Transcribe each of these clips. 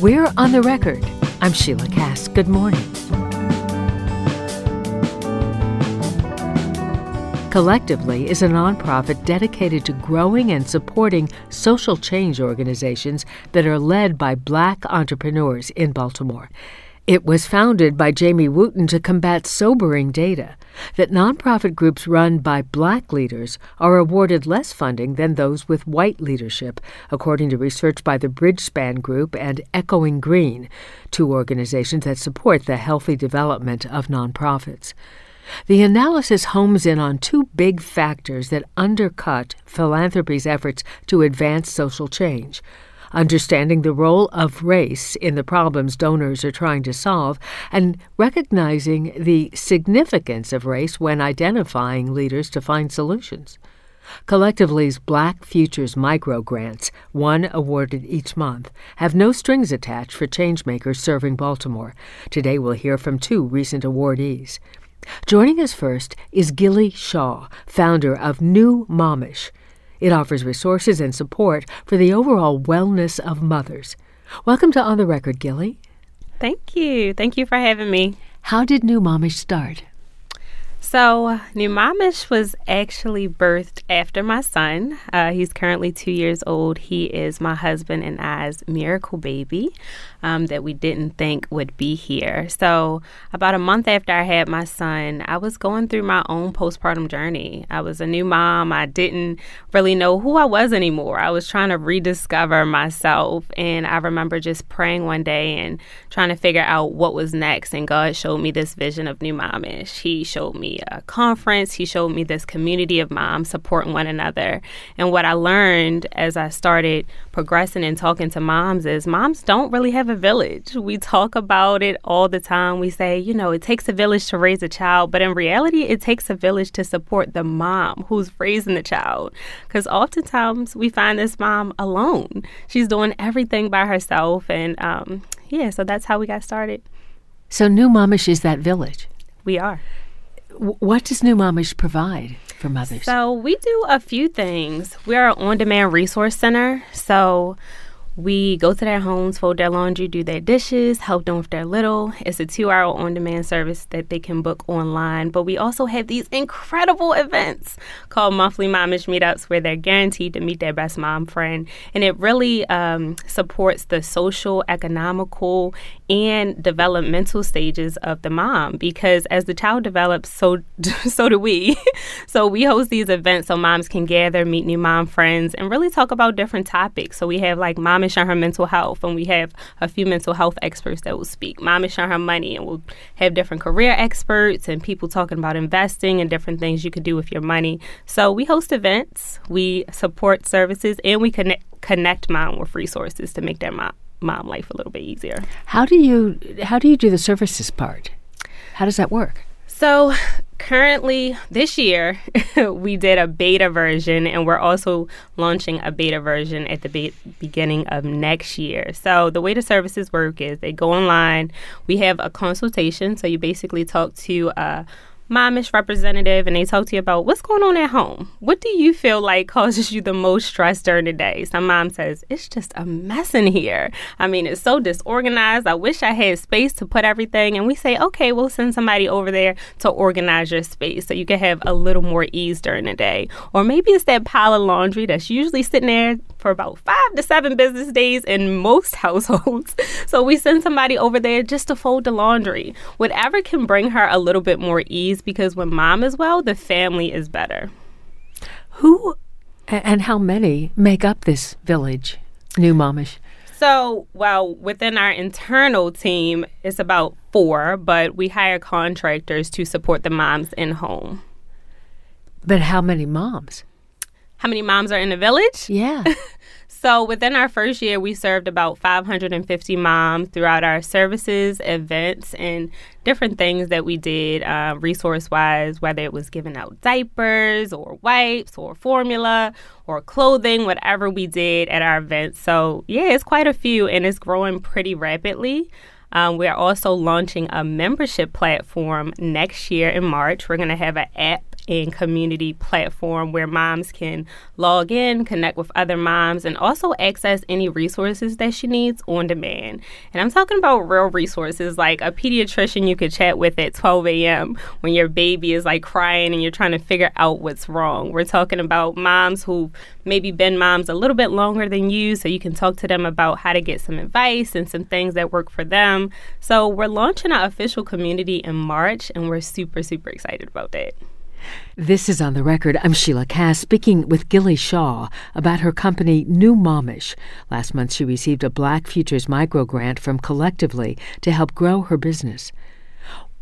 We're on the record. I'm Sheilah Kast. Good morning. Cllctivly is a nonprofit dedicated to growing and supporting social change organizations that are led by black entrepreneurs in Baltimore. It was founded by Jamye Wooten to combat sobering data that nonprofit groups run by black leaders are awarded less funding than those with white leadership, according to research by the Bridgespan Group and Echoing Green, two organizations that support the healthy development of nonprofits. The analysis homes in on two big factors that undercut philanthropy's efforts to advance social change understanding the role of race in the problems donors are trying to solve, and recognizing the significance of race when identifying leaders to find solutions. Cllctivly's Black Futures micro grants, one awarded each month, have no strings attached for changemakers serving Baltimore. Today we'll hear from two recent awardees. Joining us first is Gilly Shaw, founder of Nu Momish. It offers resources and support for the overall wellness of mothers. Welcome to On the Record, Gilly. Thank you. Thank you for having me. How did Nu Momish start? So, Nu Momish was actually birthed after my son. Uh, he's currently two years old. He is my husband and I's miracle baby um, that we didn't think would be here. So, about a month after I had my son, I was going through my own postpartum journey. I was a new mom. I didn't really know who I was anymore. I was trying to rediscover myself. And I remember just praying one day and trying to figure out what was next. And God showed me this vision of Nu Momish. He showed me a conference. He showed me this community of moms supporting one another. And what I learned as I started progressing and talking to moms is moms don't really have a village. We talk about it all the time. We say, you know, it takes a village to raise a child, but in reality, it takes a village to support the mom who's raising the child. Because oftentimes we find this mom alone. She's doing everything by herself. And um, yeah, so that's how we got started. So, Nu Momish is that village? We are. What does Nu Momish provide for mothers? So, we do a few things. We're an on demand resource center. So, we go to their homes, fold their laundry, do their dishes, help them with their little. It's a two hour on demand service that they can book online. But we also have these incredible events called monthly momish meetups where they're guaranteed to meet their best mom friend. And it really um, supports the social, economical, and developmental stages of the mom because as the child develops, so so do we. so we host these events so moms can gather, meet new mom friends, and really talk about different topics. So we have like momish on her mental health, and we have a few mental health experts that will speak. Momish on her money, and we'll have different career experts and people talking about investing and different things you could do with your money. So we host events, we support services, and we connect connect mom with resources to make their mom mom life a little bit easier. How do you how do you do the services part? How does that work? So currently this year we did a beta version and we're also launching a beta version at the be- beginning of next year so the way the services work is they go online we have a consultation so you basically talk to a momish representative and they talk to you about what's going on at home. What do you feel like causes you the most stress during the day? Some mom says, It's just a mess in here. I mean, it's so disorganized. I wish I had space to put everything. And we say, Okay, we'll send somebody over there to organize your space so you can have a little more ease during the day. Or maybe it's that pile of laundry that's usually sitting there for about five to seven business days in most households. so we send somebody over there just to fold the laundry. Whatever can bring her a little bit more ease because when mom is well, the family is better. Who and how many make up this village, Nu Momish? So, well, within our internal team, it's about four, but we hire contractors to support the moms in home. But how many moms? How many moms are in the village? Yeah. So within our first year, we served about 550 moms throughout our services, events, and different things that we did uh, resource wise, whether it was giving out diapers or wipes or formula or clothing, whatever we did at our events. So yeah, it's quite a few and it's growing pretty rapidly. Um, we're also launching a membership platform next year in March. We're going to have an app and community platform where moms can log in, connect with other moms, and also access any resources that she needs on demand. And I'm talking about real resources like a pediatrician you could chat with at 12 a.m. when your baby is like crying and you're trying to figure out what's wrong. We're talking about moms who maybe been moms a little bit longer than you, so you can talk to them about how to get some advice and some things that work for them. So we're launching our official community in March, and we're super, super excited about that. This is on the record. I'm Sheilah Kast speaking with Gilly Shaw about her company Nu Momish. Last month she received a Black Futures micro grant from Cllctivly to help grow her business.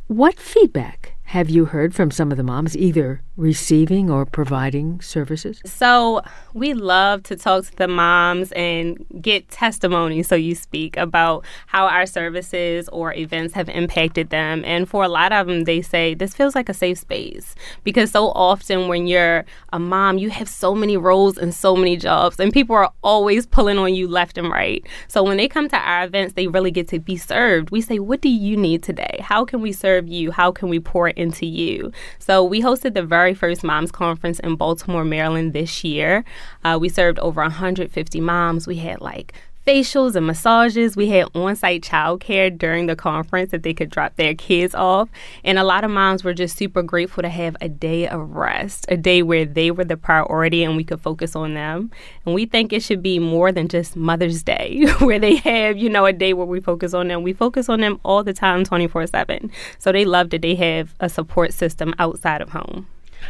What feedback have you heard from some of the moms, either receiving or providing services? So, we love to talk to the moms and get testimony, so you speak, about how our services or events have impacted them. And for a lot of them, they say this feels like a safe space because so often when you're a mom, you have so many roles and so many jobs, and people are always pulling on you left and right. So, when they come to our events, they really get to be served. We say, What do you need today? How can we serve you? How can we pour into you. So we hosted the very first moms conference in Baltimore, Maryland this year. Uh, we served over 150 moms. We had like facials and massages. We had on site childcare during the conference that they could drop their kids off. And a lot of moms were just super grateful to have a day of rest, a day where they were the priority and we could focus on them. And we think it should be more than just Mother's Day, where they have, you know, a day where we focus on them. We focus on them all the time, 24 7. So they love that they have a support system outside of home.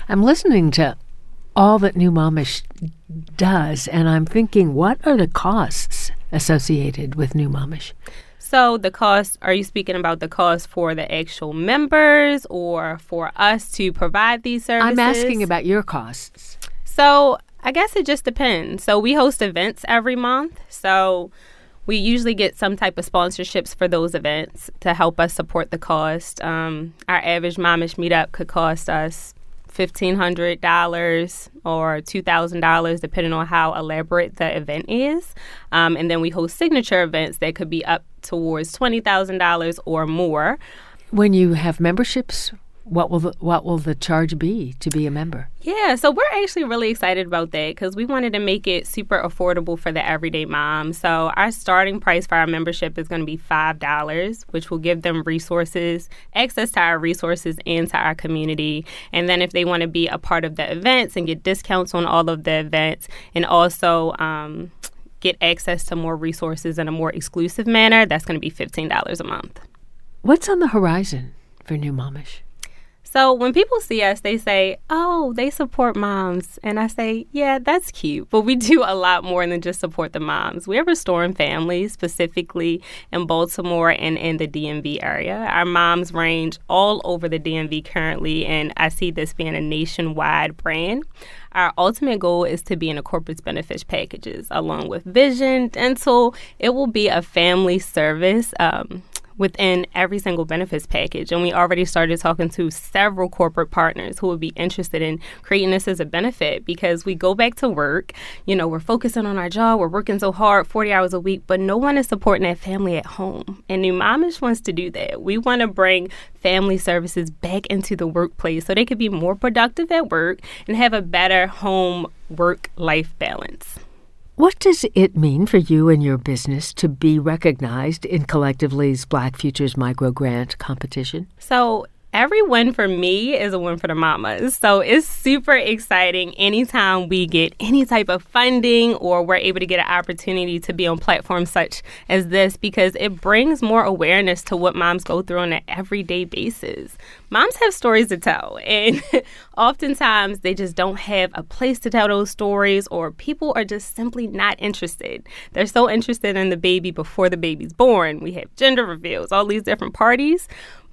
I'm listening to all that Nu Momish does, and I'm thinking, what are the costs associated with Nu Momish? So the cost, are you speaking about the cost for the actual members or for us to provide these services? I'm asking about your costs. So I guess it just depends. So we host events every month. So we usually get some type of sponsorships for those events to help us support the cost. Um, our average momish meetup could cost us $1,500 or $2,000, depending on how elaborate the event is. Um, and then we host signature events that could be up towards $20,000 or more. When you have memberships, what will the, what will the charge be to be a member? Yeah, so we're actually really excited about that because we wanted to make it super affordable for the everyday mom. So our starting price for our membership is going to be five dollars, which will give them resources, access to our resources, and to our community. And then if they want to be a part of the events and get discounts on all of the events, and also um, get access to more resources in a more exclusive manner, that's going to be fifteen dollars a month. What's on the horizon for Nu Momish? So when people see us, they say, Oh, they support moms. And I say, Yeah, that's cute. But we do a lot more than just support the moms. We're restoring families, specifically in Baltimore and in the DMV area. Our moms range all over the DMV currently, and I see this being a nationwide brand. Our ultimate goal is to be in a corporate benefits packages along with vision, dental. It will be a family service. Um, within every single benefits package. And we already started talking to several corporate partners who would be interested in creating this as a benefit because we go back to work, you know, we're focusing on our job, we're working so hard, 40 hours a week, but no one is supporting that family at home. And Nu Momish wants to do that. We want to bring family services back into the workplace so they could be more productive at work and have a better home work life balance. What does it mean for you and your business to be recognized in Cllctivly's Black Futures Micro Grant competition? So, every win for me is a win for the mamas. So it's super exciting anytime we get any type of funding or we're able to get an opportunity to be on platforms such as this because it brings more awareness to what moms go through on an everyday basis. Moms have stories to tell, and oftentimes they just don't have a place to tell those stories, or people are just simply not interested. They're so interested in the baby before the baby's born. We have gender reveals, all these different parties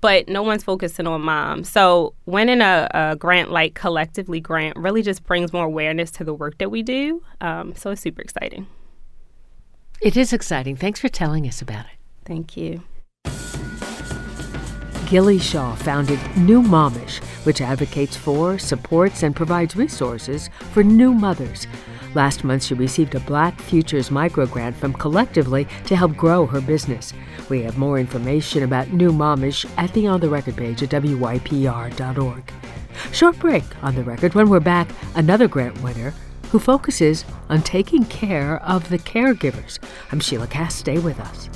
but no one's focusing on mom. So winning a, a, grant like Cllctivly Grant really just brings more awareness to the work that we do. Um, so it's super exciting. It is exciting. Thanks for telling us about it. Thank you. Gilly Shaw founded Nu Momish, which advocates for, supports, and provides resources for new mothers. Last month, she received a Black Futures micro grant from Cllctivly to help grow her business. We have more information about Nu Momish at the On the Record page at WYPR.org. Short break on the record. When we're back, another grant winner who focuses on taking care of the caregivers. I'm Sheilah Kast. Stay with us.